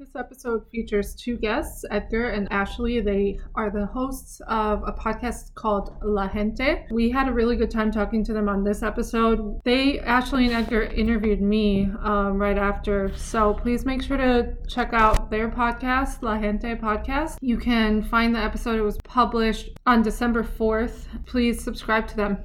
This episode features two guests, Edgar and Ashley. They are the hosts of a podcast called La Gente. We had a really good time talking to them on this episode. They, Ashley and Edgar, interviewed me um, right after. So please make sure to check out their podcast, La Gente Podcast. You can find the episode, it was published on December 4th. Please subscribe to them.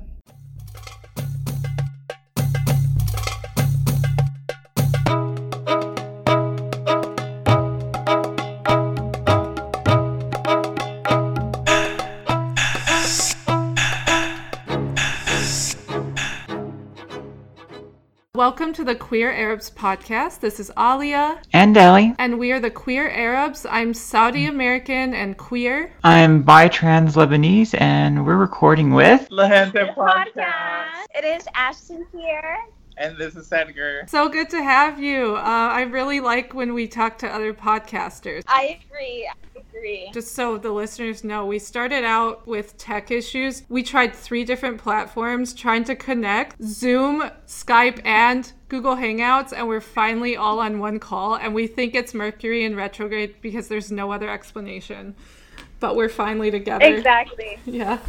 Welcome to the Queer Arabs podcast. This is Alia. And Ellie. And we are the Queer Arabs. I'm Saudi American and queer. I'm bi trans Lebanese, and we're recording with La podcast. Podcast. It is Ashley here. And this is Edgar. So good to have you. Uh, I really like when we talk to other podcasters. I agree. Agree. Just so the listeners know, we started out with tech issues. We tried three different platforms trying to connect Zoom, Skype, and Google Hangouts, and we're finally all on one call. And we think it's Mercury in retrograde because there's no other explanation. But we're finally together. Exactly. Yeah.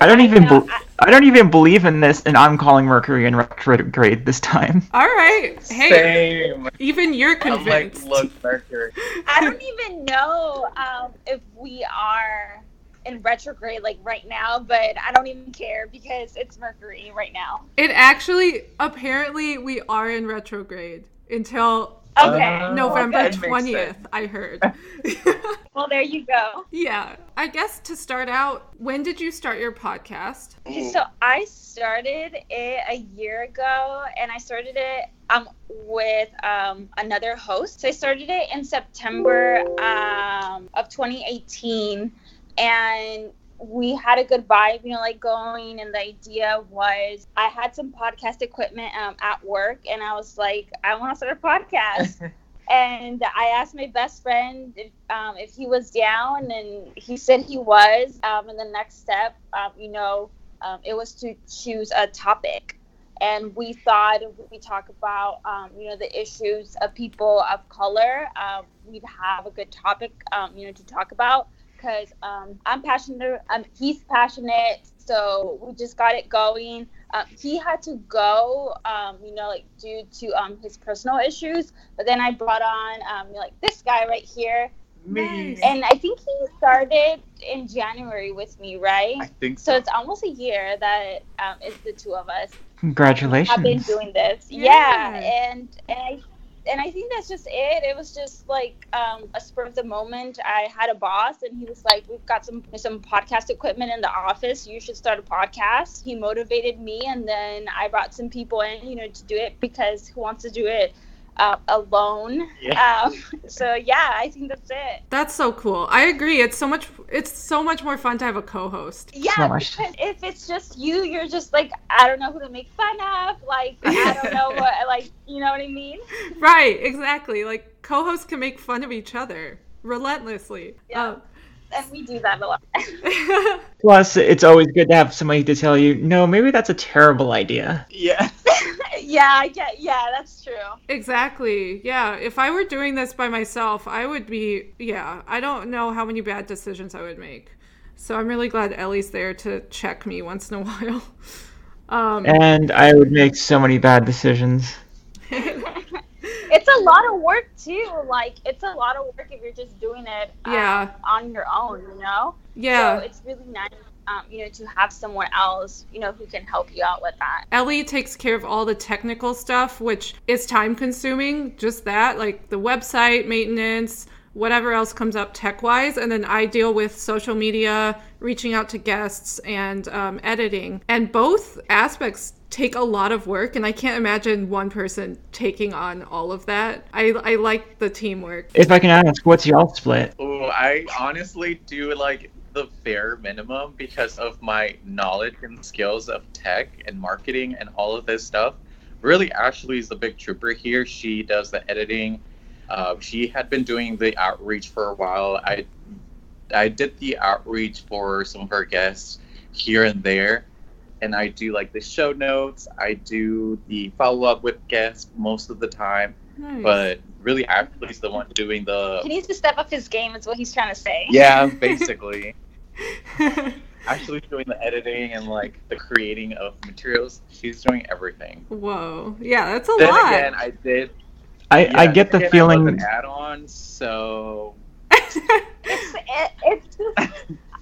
I don't even know, be- I don't even believe in this, and I'm calling Mercury in retrograde this time. All right. Hey, Same. even you're convinced. I'm like, look, Mercury. I don't even know um, if we are in retrograde like right now, but I don't even care because it's Mercury right now. It actually, apparently, we are in retrograde until Okay. Uh, November 20th, sense. I heard. Well, there you go. yeah. I guess to start out, when did you start your podcast? Okay, so I started it a year ago, and I started it um with um another host. So I started it in September um of 2018, and we had a good vibe, you know, like going. And the idea was I had some podcast equipment um, at work, and I was like, I want to start a podcast. and I asked my best friend if, um, if he was down, and he said he was. Um, and the next step, um, you know, um, it was to choose a topic. And we thought we talk about, um, you know, the issues of people of color, um, we'd have a good topic, um, you know, to talk about. Because um, I'm passionate, um, he's passionate, so we just got it going. Um, he had to go, um, you know, like due to um, his personal issues. But then I brought on, um, like this guy right here, Me. and I think he started in January with me, right? I think So so. it's almost a year that um, it's the two of us Congratulations. I've been doing this. Yeah. Yeah, and and I and I think that's just it. It was just like um, a spur of the moment. I had a boss, and he was like, "We've got some some podcast equipment in the office. You should start a podcast." He motivated me, and then I brought some people in, you know, to do it because who wants to do it uh, alone? Yeah. Um, so yeah, I think that's it. That's so cool. I agree. It's so much. It's so much more fun to have a co-host. Yeah, Gosh. because if it's just you, you're just like, I don't know who to make fun of. Like, I don't know what, like, you know what I mean? Right. Exactly. Like co-hosts can make fun of each other relentlessly. Yeah. And we do that a lot. Plus, it's always good to have somebody to tell you, no, maybe that's a terrible idea. Yeah. yeah, I get. Yeah, that's true. exactly. Yeah. If I were doing this by myself, I would be. Yeah. I don't know how many bad decisions I would make. So I'm really glad Ellie's there to check me once in a while. Um, And I would make so many bad decisions. It's a lot of work too. Like, it's a lot of work if you're just doing it. um, Yeah. On your own, you know. yeah. So it's really nice, um, you know, to have someone else, you know, who can help you out with that. Ellie takes care of all the technical stuff, which is time consuming, just that, like the website maintenance, whatever else comes up tech wise. And then I deal with social media, reaching out to guests, and um, editing. And both aspects take a lot of work. And I can't imagine one person taking on all of that. I, I like the teamwork. If I can ask, what's y'all split? Oh, I honestly do like the bare minimum because of my knowledge and skills of tech and marketing and all of this stuff. Really, Ashley is the big trooper here. She does the editing. Uh, she had been doing the outreach for a while. I I did the outreach for some of her guests here and there, and I do like the show notes. I do the follow up with guests most of the time. Nice. but really Ashley's the one doing the He needs to step up his game. Is what he's trying to say. yeah, basically. Ashley's doing the editing and like the creating of materials. She's doing everything. Whoa. Yeah, that's a Then lot. again, I did. I, I get the again, I was feeling. an add-on, so It's it, it's just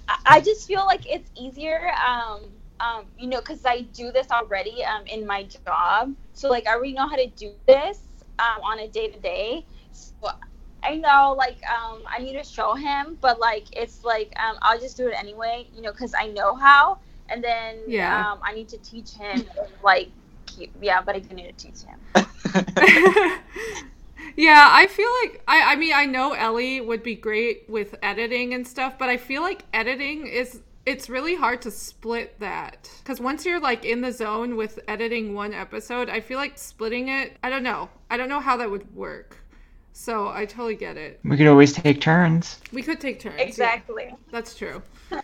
I- I just feel like it's easier. Um, um, you know, because I do this already um, in my job. So like I already know how to do this um, on a day to day. So I know like um, I need to show him, but like it's like um, I'll just do it anyway. You know, because I know how. And then Yeah. um, I need to teach him like keep, yeah, but I do need to teach him. yeah, I feel like I I mean I know Ellie would be great with editing and stuff, but I feel like editing is it's really hard to split that cuz once you're like in the zone with editing one episode, I feel like splitting it, I don't know. I don't know how that would work. So, I totally get it. We could always take turns, We could take turns. yeah, Exactly. that's true.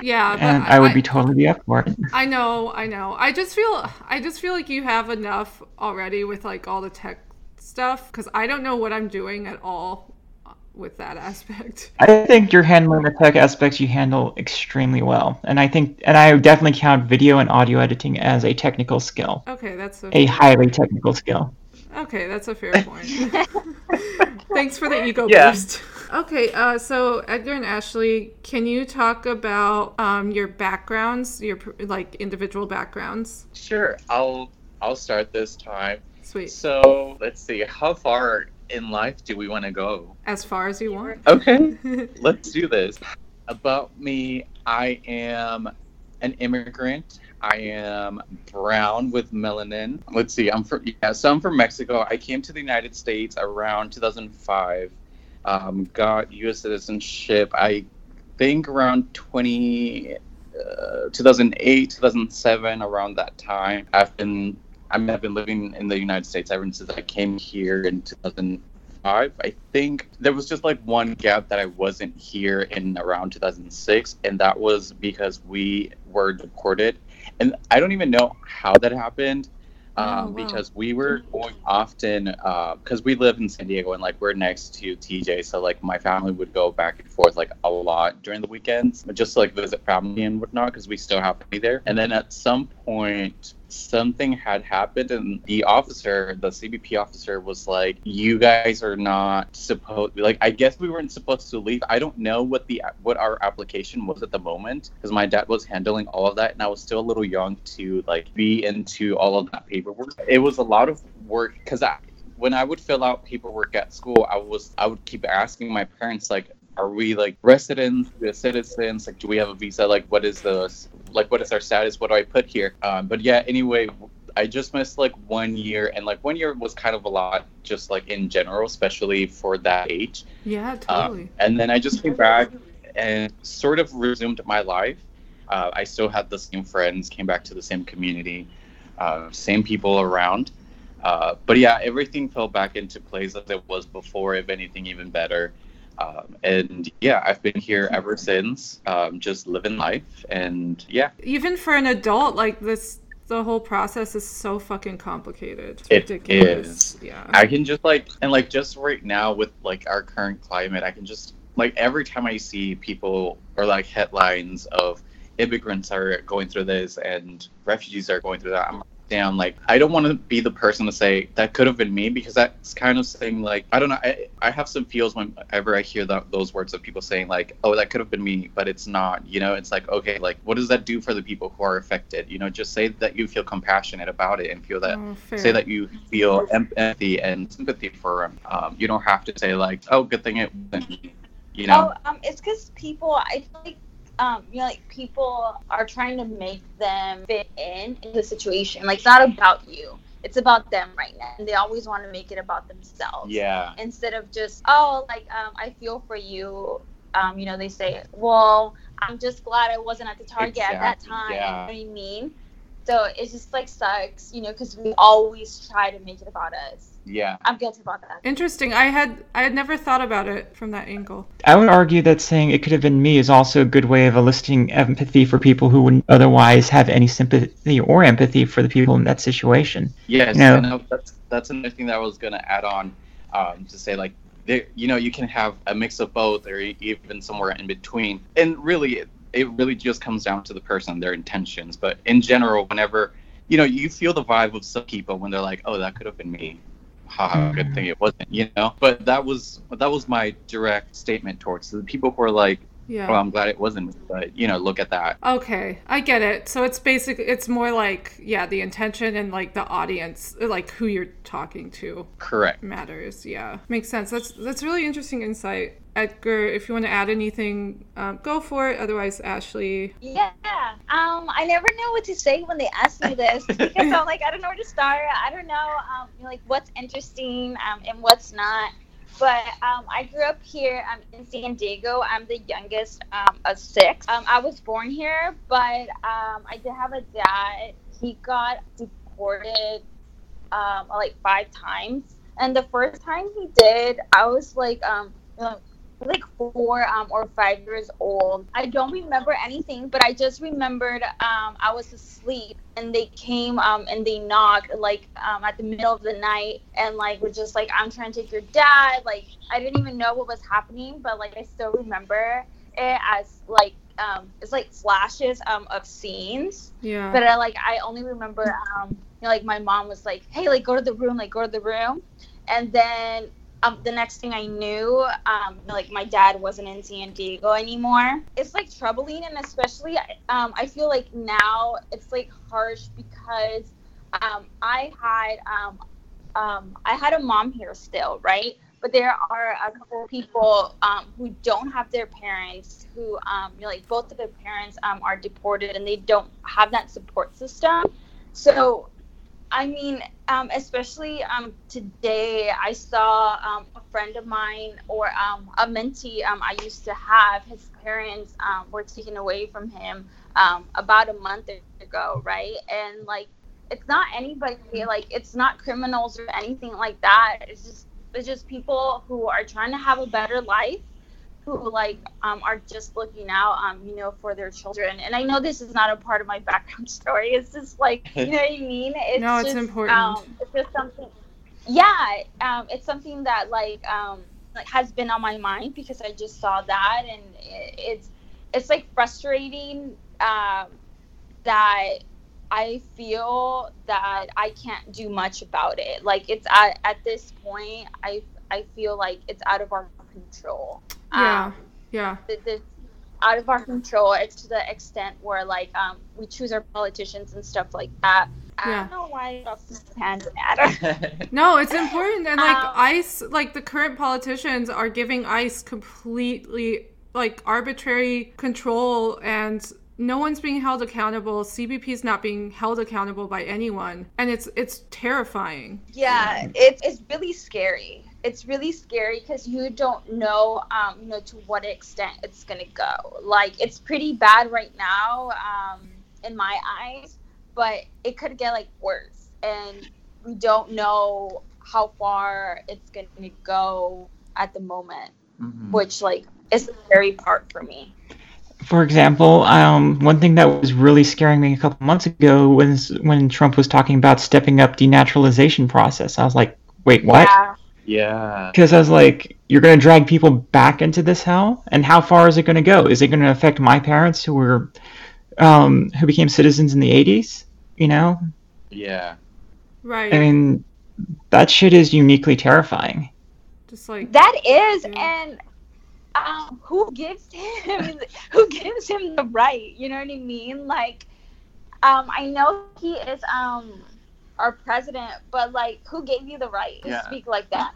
Yeah, but and I would be totally up for it. I know, I know. I just feel I just feel like you have enough already with like all the tech stuff cuz I don't know what I'm doing at all with that aspect. I think you're handling the tech aspects you handle extremely well, and I think, and I definitely count video and audio editing as a technical skill, Okay, that's a a highly technical skill. Okay, that's a fair point. Thanks for the ego Yeah. boost. Okay, uh, so Edgar and Ashley, can you talk about um, your backgrounds, your like individual backgrounds? sure. I'll I'll start this time. Sweet. So let's see. How far in life do we want to go? As far as you want. Okay. Let's do this. About me, I am an immigrant. I am brown with melanin. Let's see. I'm from yeah, so I'm from Mexico. I came to the United States around 2005. Um, got U.S. citizenship. I think around 20, uh, 2008, 2007, around that time. I've been I mean, I've been living in the United States ever since I came here in 2005. I think there was just like one gap that I wasn't here in around 2006, and that was because we were deported. And I don't even know how that happened. Um, Oh, wow. because we were going often because we live in San Diego and like we're next to TJ, so like my family would go back and forth like a lot during the weekends, just to, like visit family and whatnot because we still have family there. And then at some point, something had happened, and the officer, the CBP officer, was like, "You guys are not supposed like I guess we weren't supposed to leave. I don't know what the what our application was at the moment because my dad was handling all of that, and I was still a little young to like be into all of that paperwork. It was a lot of work because I when I would fill out paperwork at school, I was I would keep asking my parents like, are we like residents, citizens? Like, do we have a visa? Like, what is the like what is our status? What do I put here? Um, but yeah, anyway, I just missed like one year, and like one year was kind of a lot, just like in general, especially for that age. Yeah, Uh, totally. and then I just came back and sort of resumed my life. Uh, I still had the same friends, came back to the same community, uh, same people around. Uh, but yeah, everything fell back into place as it was before, if anything, even better. Um, and yeah, I've been here ever since, um, just living life. And yeah, Even for an adult, like this, the whole process is so fucking complicated. It's It ridiculous. Yeah. I can just like and like just right now with like our current climate, I can just like every time I see people or like headlines of immigrants are going through this and refugees are going through that, I'm like, damn, like I don't want to be the person to say that could have been me because that's kind of saying like I don't know. I, I have some feels whenever I hear that those words of people saying like, oh, that could have been me, but it's not. You know, it's like okay, like what does that do for the people who are affected? You know, just say that you feel compassionate about it and feel that Oh, say that you feel empathy and sympathy for them. Um, you don't have to say like, "Oh, good thing it wasn't me," You know? Oh, um, it's because people. I feel like, um, you know, like people are trying to make them fit in in the situation. Like it's not about you. It's about them right now, and they always want to make it about themselves. yeah. Instead of just, oh, like um, I feel for you. Um, you know, they say, well, I'm just glad I wasn't at the Target at that time. yeah. You know what I mean? So it just like sucks, you know, because we always try to make it about us. Yeah. I'm guilty about that. Interesting. I had I had never thought about it from that angle. I would argue that saying it could have been me is also a good way of eliciting empathy for people who wouldn't otherwise have any sympathy or empathy for the people in that situation. Yes, You know? and uh, that's that's another thing that I was gonna add on um, to say like there, you know, you can have a mix of both, or e- even somewhere in between. And really, it, it really just comes down to the person, their intentions. But in general, whenever you know, you feel the vibe of some people when they're like, "Oh, that could have been me." Haha, good mm. thing it wasn't, you know. But that was that was my direct statement towards the people who are like, Yeah. "Well, I'm glad it wasn't but you know, look at that. Okay, I get it. So it's basic. It's more like yeah, the intention and like the audience, like who you're talking to Correct. matters. Yeah, makes sense. That's that's really interesting insight, Edgar. If you want to add anything, um, go for it. Otherwise, Ashley. Yeah. Um, I never know what to say when they ask me this because I'm like, I don't know where to start. I don't know, um, like what's interesting um, and what's not. But um, I grew up here um, in San Diego. I'm the youngest um, of six. Um, I was born here, but um, I did have a dad. He got deported um, like five times. And the first time he did, I was like, um, you know, like four um, or five years old. I don't remember anything, but I just remembered um, I was asleep and they came um, and they knocked like um, at the middle of the night and like were just like, I'm trying to take your dad. Like I didn't even know what was happening, but like I still remember it as like um, it's like flashes um, of scenes Yeah. but I like I only remember um you know like my mom was like hey like go to the room like go to the room and then um the next thing I knew um like my dad wasn't in San Diego anymore. It's like troubling and especially um I feel like now it's like harsh because um I had um um I had a mom here still right? But there are a couple of people who don't have their parents who like both of their parents are deported and they don't have that support system. So i mean um, especially um, today i saw um, a friend of mine or um, a mentee um, i used to have. His parents um, were taken away from him about a month ago right? And like it's not anybody like it's not criminals or anything like that. It's just it's just people who are trying to have a better life who like um, are just looking out um, you know for their children and i know this is not a part of my background story it's just like you know what i mean it's No, it's just, important. um, it's just something yeah um, it's something that like um, like has been on my mind because i just saw that and it, it's it's like frustrating um, that I feel that I can't do much about it. Like it's at, at this point, I I feel like it's out of our control. Yeah. Um, Yeah. th- th- out of our control. It's to the extent where like um we choose our politicians and stuff like that. I Yeah. don't know why I this hand matter. No, it's important. And like Um, ICE, like the current politicians are giving ICE completely like arbitrary control and no one's being held accountable. CBP is not being held accountable by anyone. And it's it's terrifying. yeah it's, it's really scary it's really scary because you don't know um you know to what extent it's gonna go like it's pretty bad right now um in my eyes but it could get like worse and we don't know how far it's gonna go at the moment Mhm. which like is the scary part for me For example, um, one thing that was really scaring me a couple months ago was when Trump was talking about stepping up denaturalization process. I was like, wait, what? yeah Yeah. Because I was like, you're going to drag people back into this hell, and how far is it going to go? Is it going to affect my parents who were, um, who became citizens in the '80s? You know, Yeah. Right. I mean, that shit is uniquely terrifying. Just like That is, Yeah. and um, who gives him who gives him the right? You know what I mean? Like, um, I know he is um our president, but like, who gave you the right to Yeah. speak like that?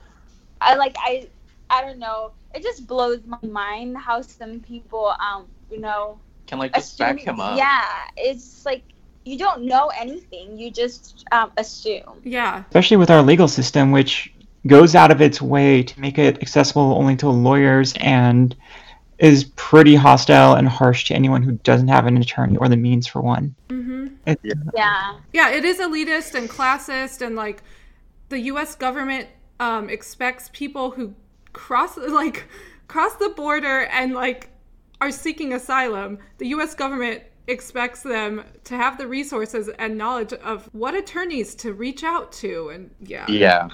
I like I I don't know. It just blows my mind how some people um you know Can like just back assume- him up. Yeah, it's like you don't know anything. You just um, assume. yeah. especially with our legal system, which goes out of its way to make it accessible only to lawyers and is pretty hostile and harsh to anyone who doesn't have an attorney or the means for one. Mhm. Yeah. Yeah, it is elitist and classist and like the U.S. government um, expects people who cross like cross the border and like are seeking asylum. The U.S. government expects them to have the resources and knowledge of what attorneys to reach out to and yeah Yeah.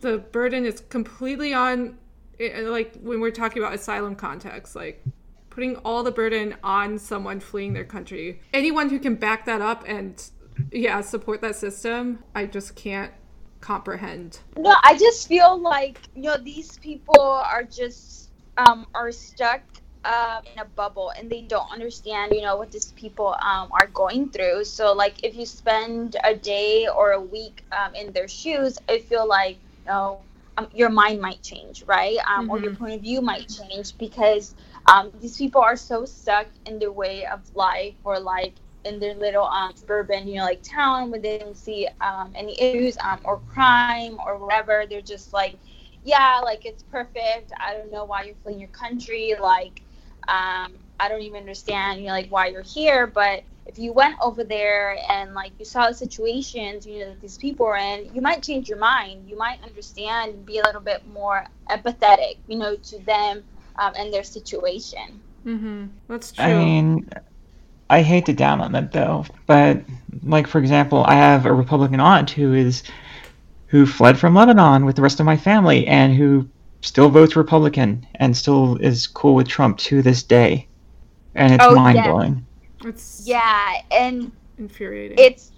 The burden is completely on eh, like when we're talking about asylum context like putting all the burden on someone fleeing their country anyone who can back that up and yeah support that system i just can't comprehend No, I just feel like you know these people are just um, are stuck uh, in a bubble and they don't understand you know what these people um, are going through. So like if you spend a day or a week um, in their shoes, I feel like know um, your mind might change, right? Um, Or your point of view might change because um, these people are so stuck in their way of life or like in their little um, suburban, you know, like town where they don't see um, any issues um, or crime or whatever. They're just like, yeah, like it's perfect. I don't know why you're fleeing your country. Like, um, I don't even understand, you know, like why you're here. But if you went over there and like you saw the situations, you know, that these people are in, you might change your mind. You might understand and be a little bit more empathetic, you know, to them um, and their situation. mm-hmm. that's true I mean, I hate to down on that though, but like for example, I have a Republican aunt who is who fled from Lebanon with the rest of my family and who still votes Republican and still is cool with Trump to this day. And it's Oh, yeah. Mind blowing. it's Yeah, and infuriating it's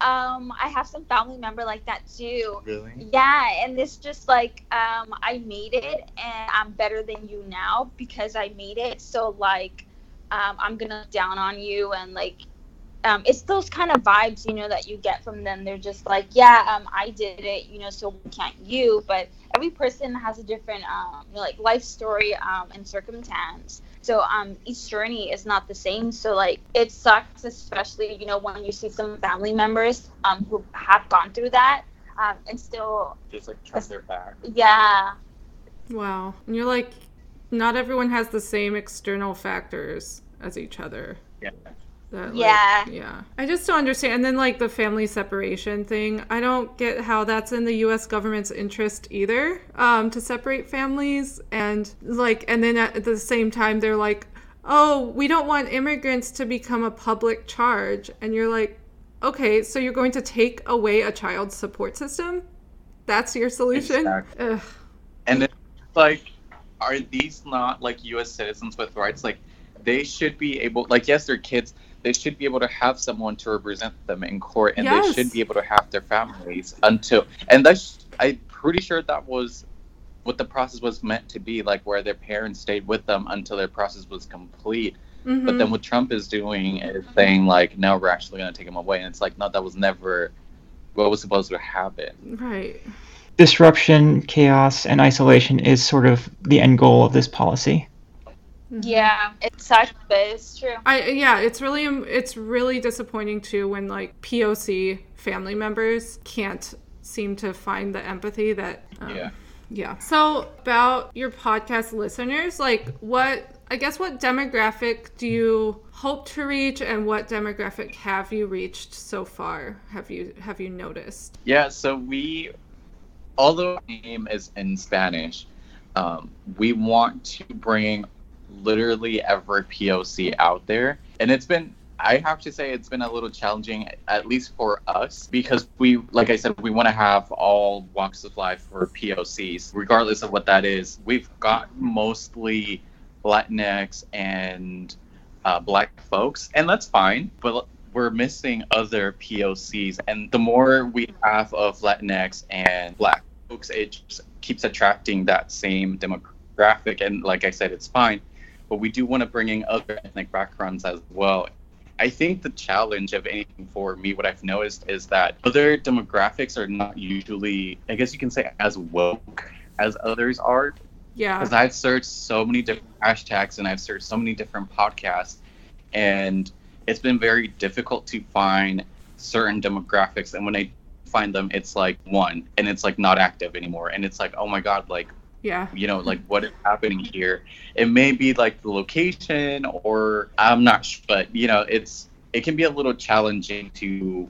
um I have some family member like that too. Really? Yeah, and it's just like um I made it and I'm better than you now because I made it. So like um I'm gonna look down on you and like um it's those kind of vibes, you know, that you get from them. They're just like, Yeah, um I did it, you know, so why can't you? But every person has a different um you know, like life story um and circumstance. So um each journey is not the same. So like it sucks especially, you know, when you see some family members um who have gone through that. Um, and still Just like turn their back. yeah wow and you're like not everyone has the same external factors as each other Yeah. That, like, Yeah. yeah. I just don't understand. And then, like, the family separation thing, I don't get how that's in the US government's interest either um, to separate families. And, like, and then at the same time, they're like, oh, we don't want immigrants to become a public charge. And you're like, okay, so you're going to take away a child's support system? That's your solution? Exactly. And it's like, are these not like U.S. citizens with rights? Like, they should be able, like, yes, they're kids. They should be able to have someone to represent them in court, and Yes. they should be able to have their families until. And that's, I'm pretty sure that was what the process was meant to be, like, where their parents stayed with them until their process was complete. But Mhm. then what Trump is doing is saying, like, no, we're actually going to take them away. And it's like, no, that was never what was supposed to happen. Right. Disruption, chaos, and isolation is sort of the end goal of this policy. Mhm. Yeah, it sucks, but it's true. I yeah, it's really it's really disappointing too when like POC family members can't seem to find the empathy that um, Yeah. yeah. So about your podcast listeners, like what I guess what demographic do you hope to reach and what demographic have you reached so far? Have you have you noticed? Yeah, so we, although our name is in Spanish, um, we want to bring literally every POC out there. And it's been, I have to say, it's been a little challenging, at least for us, because we, like I said, we want to have all walks of life for POCs, regardless of what that is. We've got mostly Latinx and uh, black folks, and that's fine. But we're missing other POCs, and the more we have of Latinx and black folks, it keeps attracting that same demographic. And like I said, it's fine, but we do want to bring in other ethnic backgrounds as well. I think the challenge of anything for me, what I've noticed is that other demographics are not usually, I guess you can say, as woke as others are Yeah. because I've searched so many different hashtags and I've searched so many different podcasts, and it's been very difficult to find certain demographics. And when I find them, it's like one, and it's like not active anymore. And it's like, oh my god, like Yeah. you know, like what is happening here? It may be like the location, or I'm not sure, but you know, it's it can be a little challenging to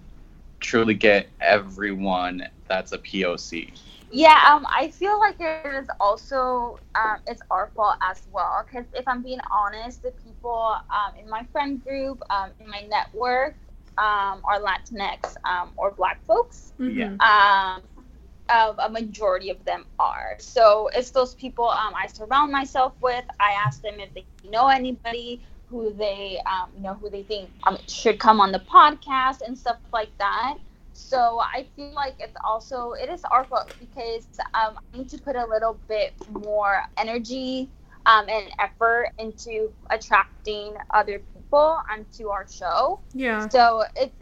truly get everyone that's a POC? Yeah, um, I feel like it is also um, it's our fault as well. Because if I'm being honest, the people um, in my friend group, um, in my network, um, are Latinx um, or Black folks. Mhm. Um, uh, a majority of them are. So it's those people um, I surround myself with. I ask them if they know anybody who they, um, you know, who they think um, should come on the podcast and stuff like that. So I feel like it's also it is our fault because um, I need to put a little bit more energy um, and effort into attracting other people onto our show. Yeah. So it's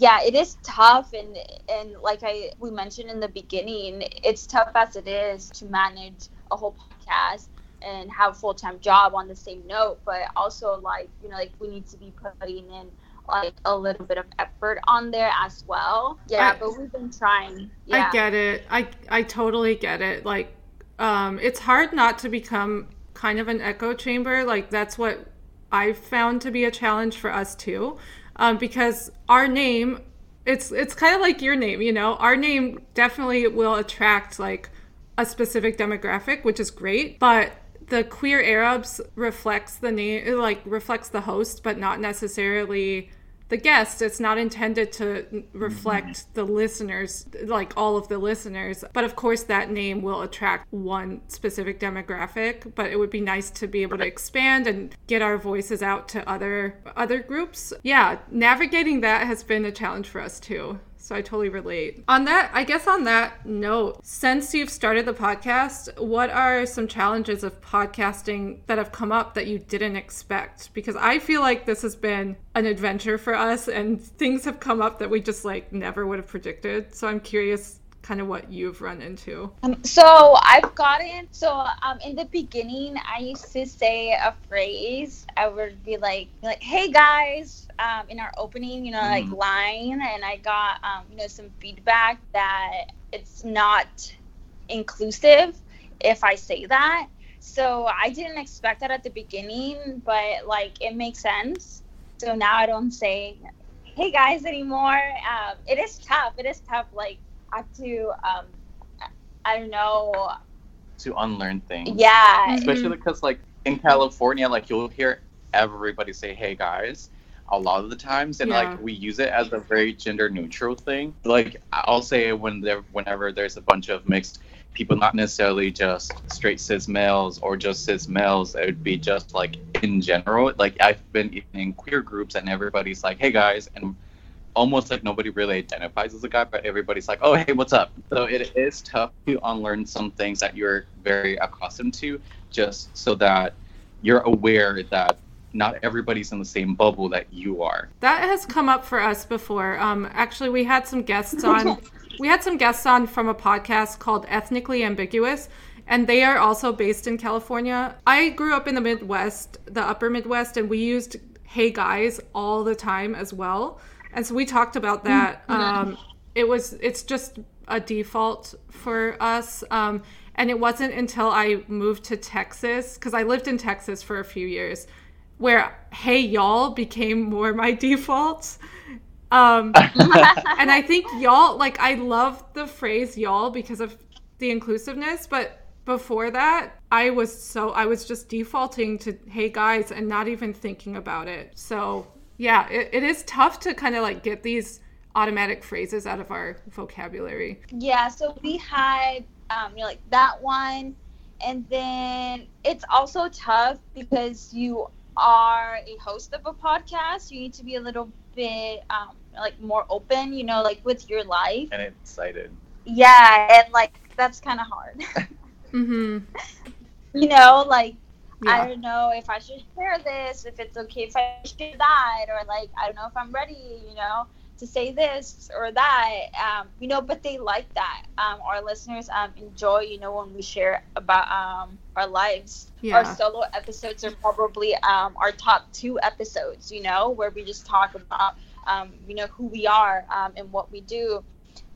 yeah, it is tough, and and like I we mentioned in the beginning, it's tough as it is to manage a whole podcast and have a full time job on the same note, but also like you know like we need to be putting in like a little bit of effort on there as well. Yeah, I- but we've been trying. Yeah. I get it. I I totally get it. Like, um, it's hard not to become kind of an echo chamber. Like that's what I've found to be a challenge for us too, um, because our name, it's it's kind of like your name. You know, our name definitely will attract like a specific demographic, which is great, but the queer Arabs reflects the name, like reflects the host, but not necessarily the guest. It's not intended to reflect mm-hmm. the listeners, like all of the listeners. But of course, that name will attract one specific demographic. But it would be nice to be able to expand and get our voices out to other other groups. Yeah, navigating that has been a challenge for us too. I totally relate. On that, I guess on that note, since you've started the podcast, what are some challenges of podcasting that have come up that you didn't expect? Because I feel like this has been an adventure for us and things have come up that we just like never would have predicted. So I'm curious kind of what you've run into. Um, so I've gotten so um in the beginning I used to say a phrase. I would be like like Hey guys, um, in our opening, you know, like Mhm. line, and I got um, you know some feedback that it's not inclusive if I say that. So I didn't expect that at the beginning, but like it makes sense. So now I don't say Hey guys anymore. Um, it is tough. It is tough. Like have to um, I don't know. To unlearn things. Yeah. Especially because like in California, like you'll hear everybody say "Hey guys" a lot of the times, and Yeah. like we use it as a very gender neutral thing. Like I'll say when there, whenever there's a bunch of mixed people, not necessarily just straight cis males or just cis males. It would be just like in general. Like I've been in queer groups, and everybody's like "Hey guys," and almost like nobody really identifies as a guy, but everybody's like, "Oh, hey, what's up?" So it is tough to unlearn some things that you're very accustomed to, just so that you're aware that not everybody's in the same bubble that you are. That has come up for us before. Um, actually, we had some guests on. we had some guests on from a podcast called Ethnically Ambiguous, and they are also based in California. I grew up in the Midwest, the Upper Midwest, and we used "Hey guys" all the time as well. And so we talked about that. Um, it was it's just a default for us. Um, and it wasn't until I moved to Texas because I lived in Texas for a few years where hey y'all became more my default. Um, and I think y'all like I love the phrase y'all because of the inclusiveness, but before that, I was so I was just defaulting to hey guys and not even thinking about it. So yeah, it, it is tough to kind of like get these automatic phrases out of our vocabulary. Yeah, so we had um, you know, like that one, and then it's also tough because you are a host of a podcast. You need to be a little bit um, like more open, you know, like with your life. And excited. Yeah, and like that's kind of hard. Mm-hmm. you know, like I don't know if I should share this, if it's okay if I share that, or like I don't know if I'm ready, you know, to say this or that. Um, you know, but they like that. Um, our listeners um enjoy, you know, when we share about um our lives. Yeah. Our solo episodes are probably um our top two episodes, you know, where we just talk about um, you know, who we are um and what we do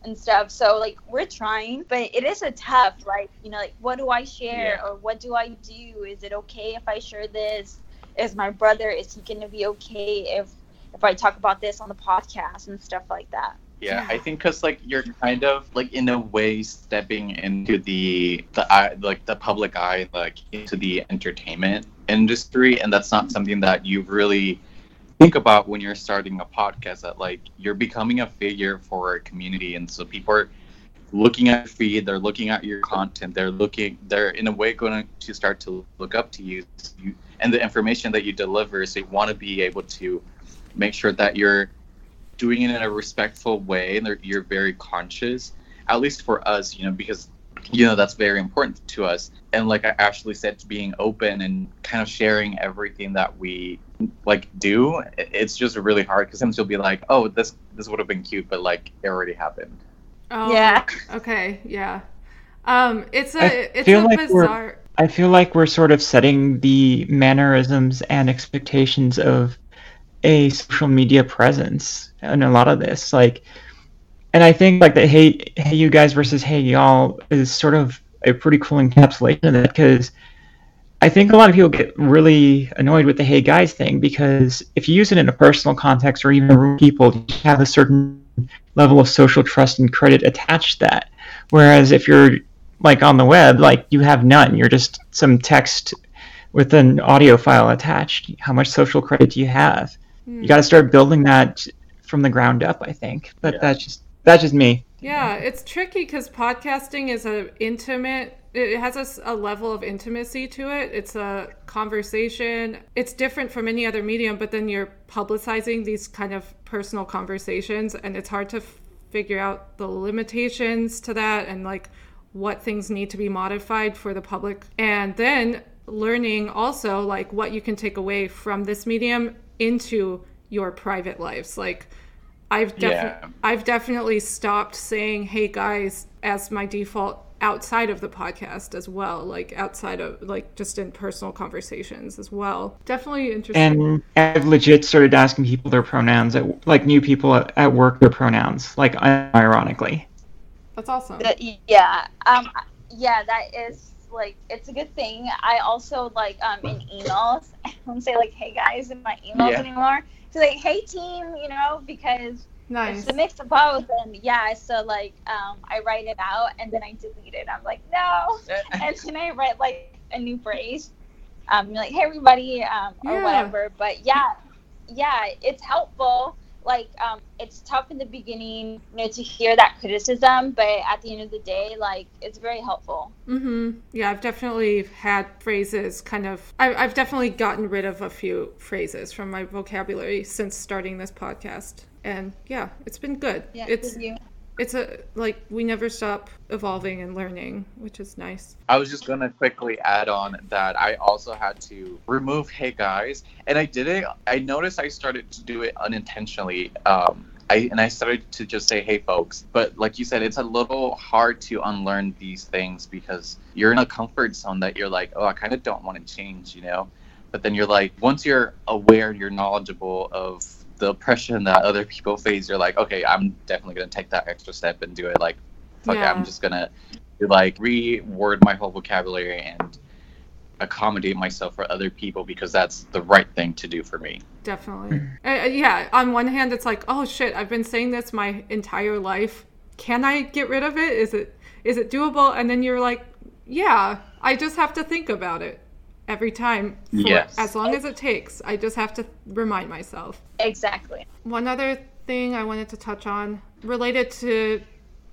and stuff. So like we're trying, but it is a tough like you know like what do I share Yeah. or what do I do? Is it okay if I share this? Is my brother is he gonna be okay if if I talk about this on the podcast and stuff like that? Yeah, Yeah. I think because like you're kind of like in a way stepping into the the eye, like the public eye, like into the entertainment industry, and that's not something that you've really think about when you're starting a podcast. That like you're becoming a figure for a community, and so people are looking at your feed, they're looking at your content, they're looking, they're in a way going to start to look up to you, you and the information that you deliver. So you want to be able to make sure that you're doing it in a respectful way and you're very conscious at least for us you know because you know that's very important to us and like i actually said to being open and kind of sharing everything that we like do it's just really hard because sometimes you'll be like oh this this would have been cute but like it already happened Oh, Yeah. Okay. Yeah. Um, it's a I it's feel a like we're- bizarre. I feel like we're sort of setting the mannerisms and expectations of a social media presence in a lot of this. Like, and I think like the hey hey you guys versus hey y'all is sort of a pretty cool encapsulation of that because I think a lot of people get really annoyed with the hey guys thing because if you use it in a personal context or even with people, you have a certain level of social trust and credit attached to that. Whereas if you're like on the web, like you have none. You're just some text with an audio file attached. How much social credit do you have? Hmm. You got to start building that from the ground up, I think. But Yeah. that's just that's just me. Yeah, it's tricky because podcasting is a intimate. It has a level of intimacy to it. It's a conversation. It's different from any other medium, but then you're publicizing these kind of personal conversations, and it's hard to f- figure out the limitations to that and like what things need to be modified for the public. And then learning also like what you can take away from this medium into your private lives. Like I've definitely Yeah. I've definitely stopped saying "Hey guys" as my default outside of the podcast as well, like outside of like just in personal conversations as well. Definitely interesting. And I've legit started asking people their pronouns, at, like new people at, at work, their pronouns, like ironically. That's awesome. That- yeah. Um. Yeah, that is like it's a good thing. I also like um in emails. I don't say like "Hey guys" in my emails Yeah. anymore. So like "Hey team," you know, because Nice. it's a mix of both. And yeah, so like um I write it out and then I delete it. I'm like no, and then I write like a new phrase. Um, like "Hey everybody," um, or Yeah. whatever. But yeah, yeah, it's helpful. Like um, it's tough in the beginning, you know, to hear that criticism, but at the end of the day, like it's very helpful. hmm Yeah, I've definitely had phrases kind of. I, I've definitely gotten rid of a few phrases from my vocabulary since starting this podcast, and yeah, it's been good. Yeah, it's. It's a like we never stop evolving and learning, which is nice. I was just gonna quickly add on that I also had to remove "Hey guys," and I did it. I noticed I started to do it unintentionally. Um, I and I started to just say "Hey folks," but like you said, it's a little hard to unlearn these things because you're in a comfort zone that you're like, oh, I kind of don't want to change, you know. But then you're like, once you're aware, you're knowledgeable of the oppression that other people face. You're like, okay, I'm definitely gonna take that extra step and do it. Like, fuck it, I'm just gonna like reword my whole vocabulary and accommodate myself for other people because that's the right thing to do for me. Definitely. Uh, uh, yeah, on one hand, it's like, oh shit, I've been saying this my entire life. Can I get rid of it? Is it is it doable? And then you're like, yeah, I just have to think about it every time. For Yes. As long as it takes, I just have to remind myself. Exactly. One other thing I wanted to touch on related to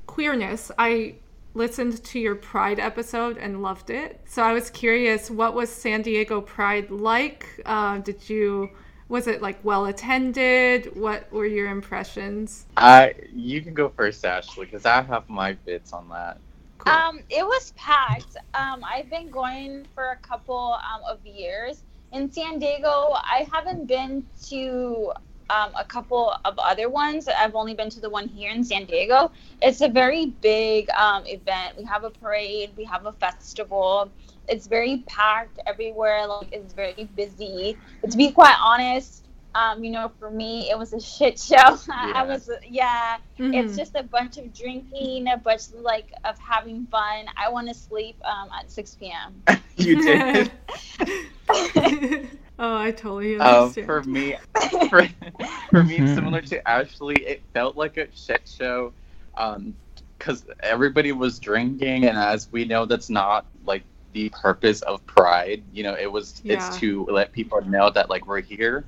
queerness, I listened to your Pride episode and loved it. So I was curious, what was San Diego Pride like? Uh, did you, was it like well attended? What were your impressions? I you can go first, Ashley, because I have my bits on that. Cool. Um, it was packed. Um, I've been going for a couple um, of years. In San Diego, I haven't been to um, a couple of other ones. I've only been to the one here in San Diego. It's a very big um, event. We have a parade, we have a festival. It's very packed everywhere. Like it's very busy. But to be quite honest, um, you know, for me, it was a shit show. I was, yeah it's Mhm. just a bunch of drinking, a bunch like of having fun. I want to sleep um, at 6 p.m. you did. Oh, I totally Uh, understand. for me, for, for me, similar to Ashley, it felt like a shit show, because everybody was drinking, and as we know, that's not like the purpose of Pride. You know, it was Yeah. it's to let people know that like we're here,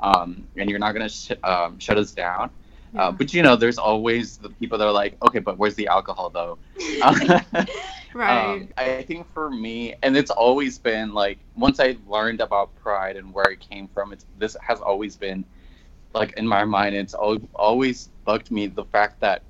um, and you're not gonna sh- um, shut us down. Yeah. Uh, but you know, there's always the people that are like, okay, but where's the alcohol though? right. Um, I think for me, and it's always been like once I learned about Pride and where it came from, it's this has always been like in my mind. It's al- always bugged me the fact that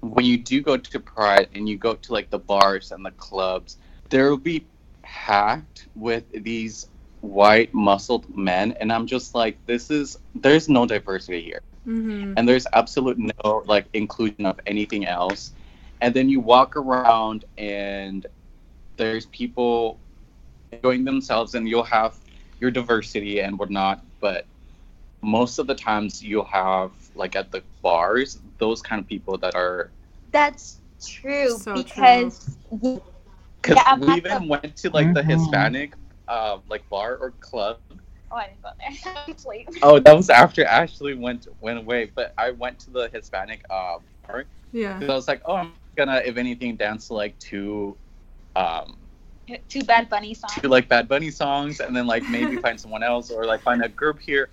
when you do go to Pride and you go to like the bars and the clubs, there will be packed with these white muscled men, and I'm just like, this is there's no diversity here. Hmm and there's absolute no like inclusion of anything else. And then you walk around and there's people enjoying themselves and you'll have your diversity and whatnot but most of the times you'll have like at the bars those kind of people that are That's true So because because Yeah, we even the- went to like the Mhm. hispanic uh, like bar or club oh, I didn't go there. I'm asleep. oh that was after ashley went went away but i went to the hispanic uh, bar Yeah. Because I was like, oh, I'm gonna, if anything, dance to like two, um, Two Bad Bunny songs. two like Bad Bunny songs, and then like maybe find someone else or like find a group here.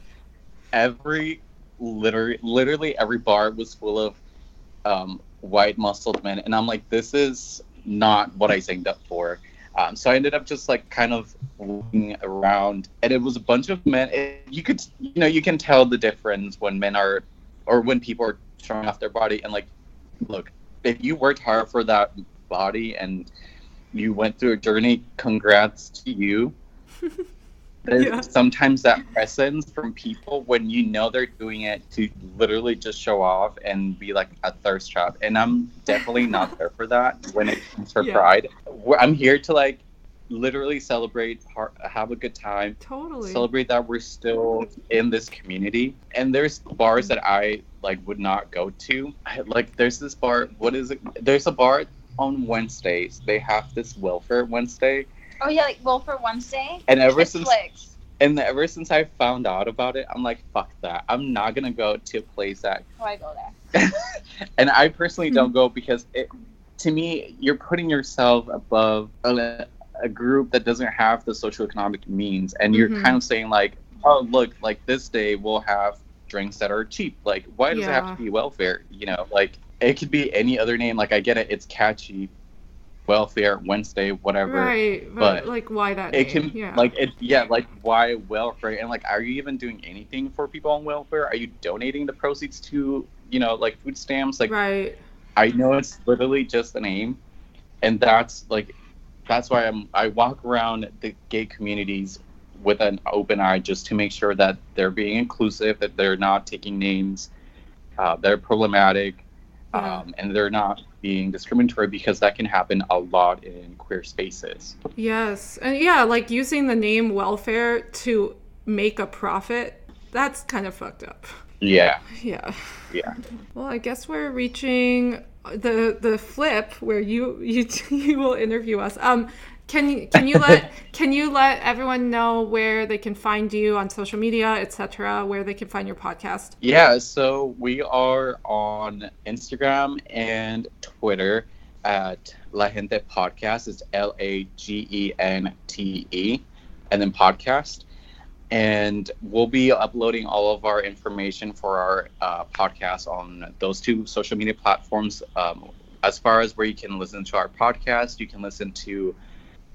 Every literally, literally every bar was full of um, white muscled men, and I'm like, this is not what I signed up for. Um, so I ended up just like kind of looking around, and it was a bunch of men. It, you could, you know, you can tell the difference when men are, or when people are showing off their body. And like, look, if you worked hard for that body and you went through a journey, congrats to you. There's Yeah. sometimes that presence from people when you know they're doing it to literally just show off and be like a thirst trap. And I'm definitely not there for that when it comes to Yeah. pride. I'm here to like literally celebrate, have a good time, Totally. celebrate that we're still in this community. And there's bars that I like would not go to. Like there's this bar. What is it? There's a bar on Wednesdays. They have this welfare Wednesday, Oh yeah, like well for Wednesday. and ever since Flicks. and ever since I found out about it, I'm like, fuck that. I'm not gonna go to a place that. Oh, I go there. and I personally don't go because it, to me, you're putting yourself above a, a group that doesn't have the socioeconomic means, and you're Mhm. kind of saying like, oh look, like this day we'll have drinks that are cheap. Like, why does it have to be welfare? You know, like it could be any other name. Like I get it, it's catchy. Welfare Wednesday, whatever. Right. But, but like, why that It name? can yeah. like it yeah like why welfare and like are you even doing anything for people on welfare? Are you donating the proceeds to you know like food stamps? Like right. I know it's literally just a name, and that's like that's why I'm I walk around the gay communities with an open eye just to make sure that they're being inclusive, that they're not taking names, uh, they're problematic, Yeah. um, and they're not being discriminatory because that can happen a lot in queer spaces. Yes. And yeah, like using the name welfare to make a profit, that's kind of fucked up. Yeah, Yeah. yeah. Well, I guess we're reaching the the flip where you you you will interview us. Um can you can you let can you let everyone know where they can find you on social media, etc., where they can find your podcast? Yeah, so we are on Instagram and Twitter at La Gente Podcast. It's L A G E N T E, and then podcast. And we'll be uploading all of our information for our uh, podcast on those two social media platforms. Um, as far as where you can listen to our podcast, you can listen to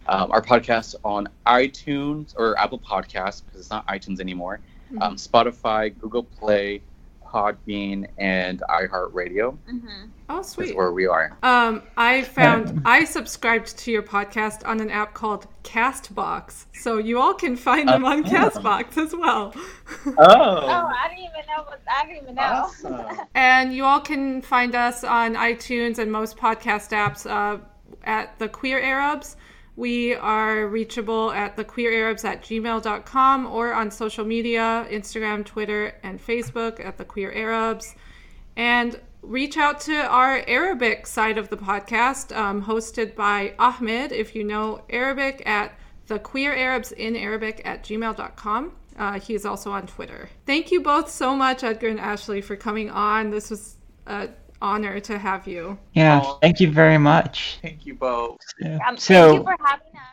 um, our podcast on iTunes or Apple Podcasts because it's not iTunes anymore um, Spotify, Google Play, Podbean, and iHeartRadio Mm-hmm. Oh, is sweet. where we are. Um, I found I subscribed to your podcast on an app called Castbox, so you all can find them on Oh. Castbox as well. Oh, Oh, I didn't even know. What, I didn't even know. awesome. And you all can find us on iTunes and most podcast apps uh, at the Queer Arabs. We are reachable at thequeerarabs at gmail.com or on social media Instagram, Twitter, and Facebook at the Queer Arabs. And reach out to our Arabic side of the podcast, um, hosted by Ahmed, if you know Arabic, at the queer Arabs in Arabic at gmail.com. Uh, he is also on Twitter. Thank you both so much, Edgar and Ashley, for coming on. This was an honor to have you. Yeah, oh, thank you very much. Thank you both. Yeah. Um, so, thank you for having us.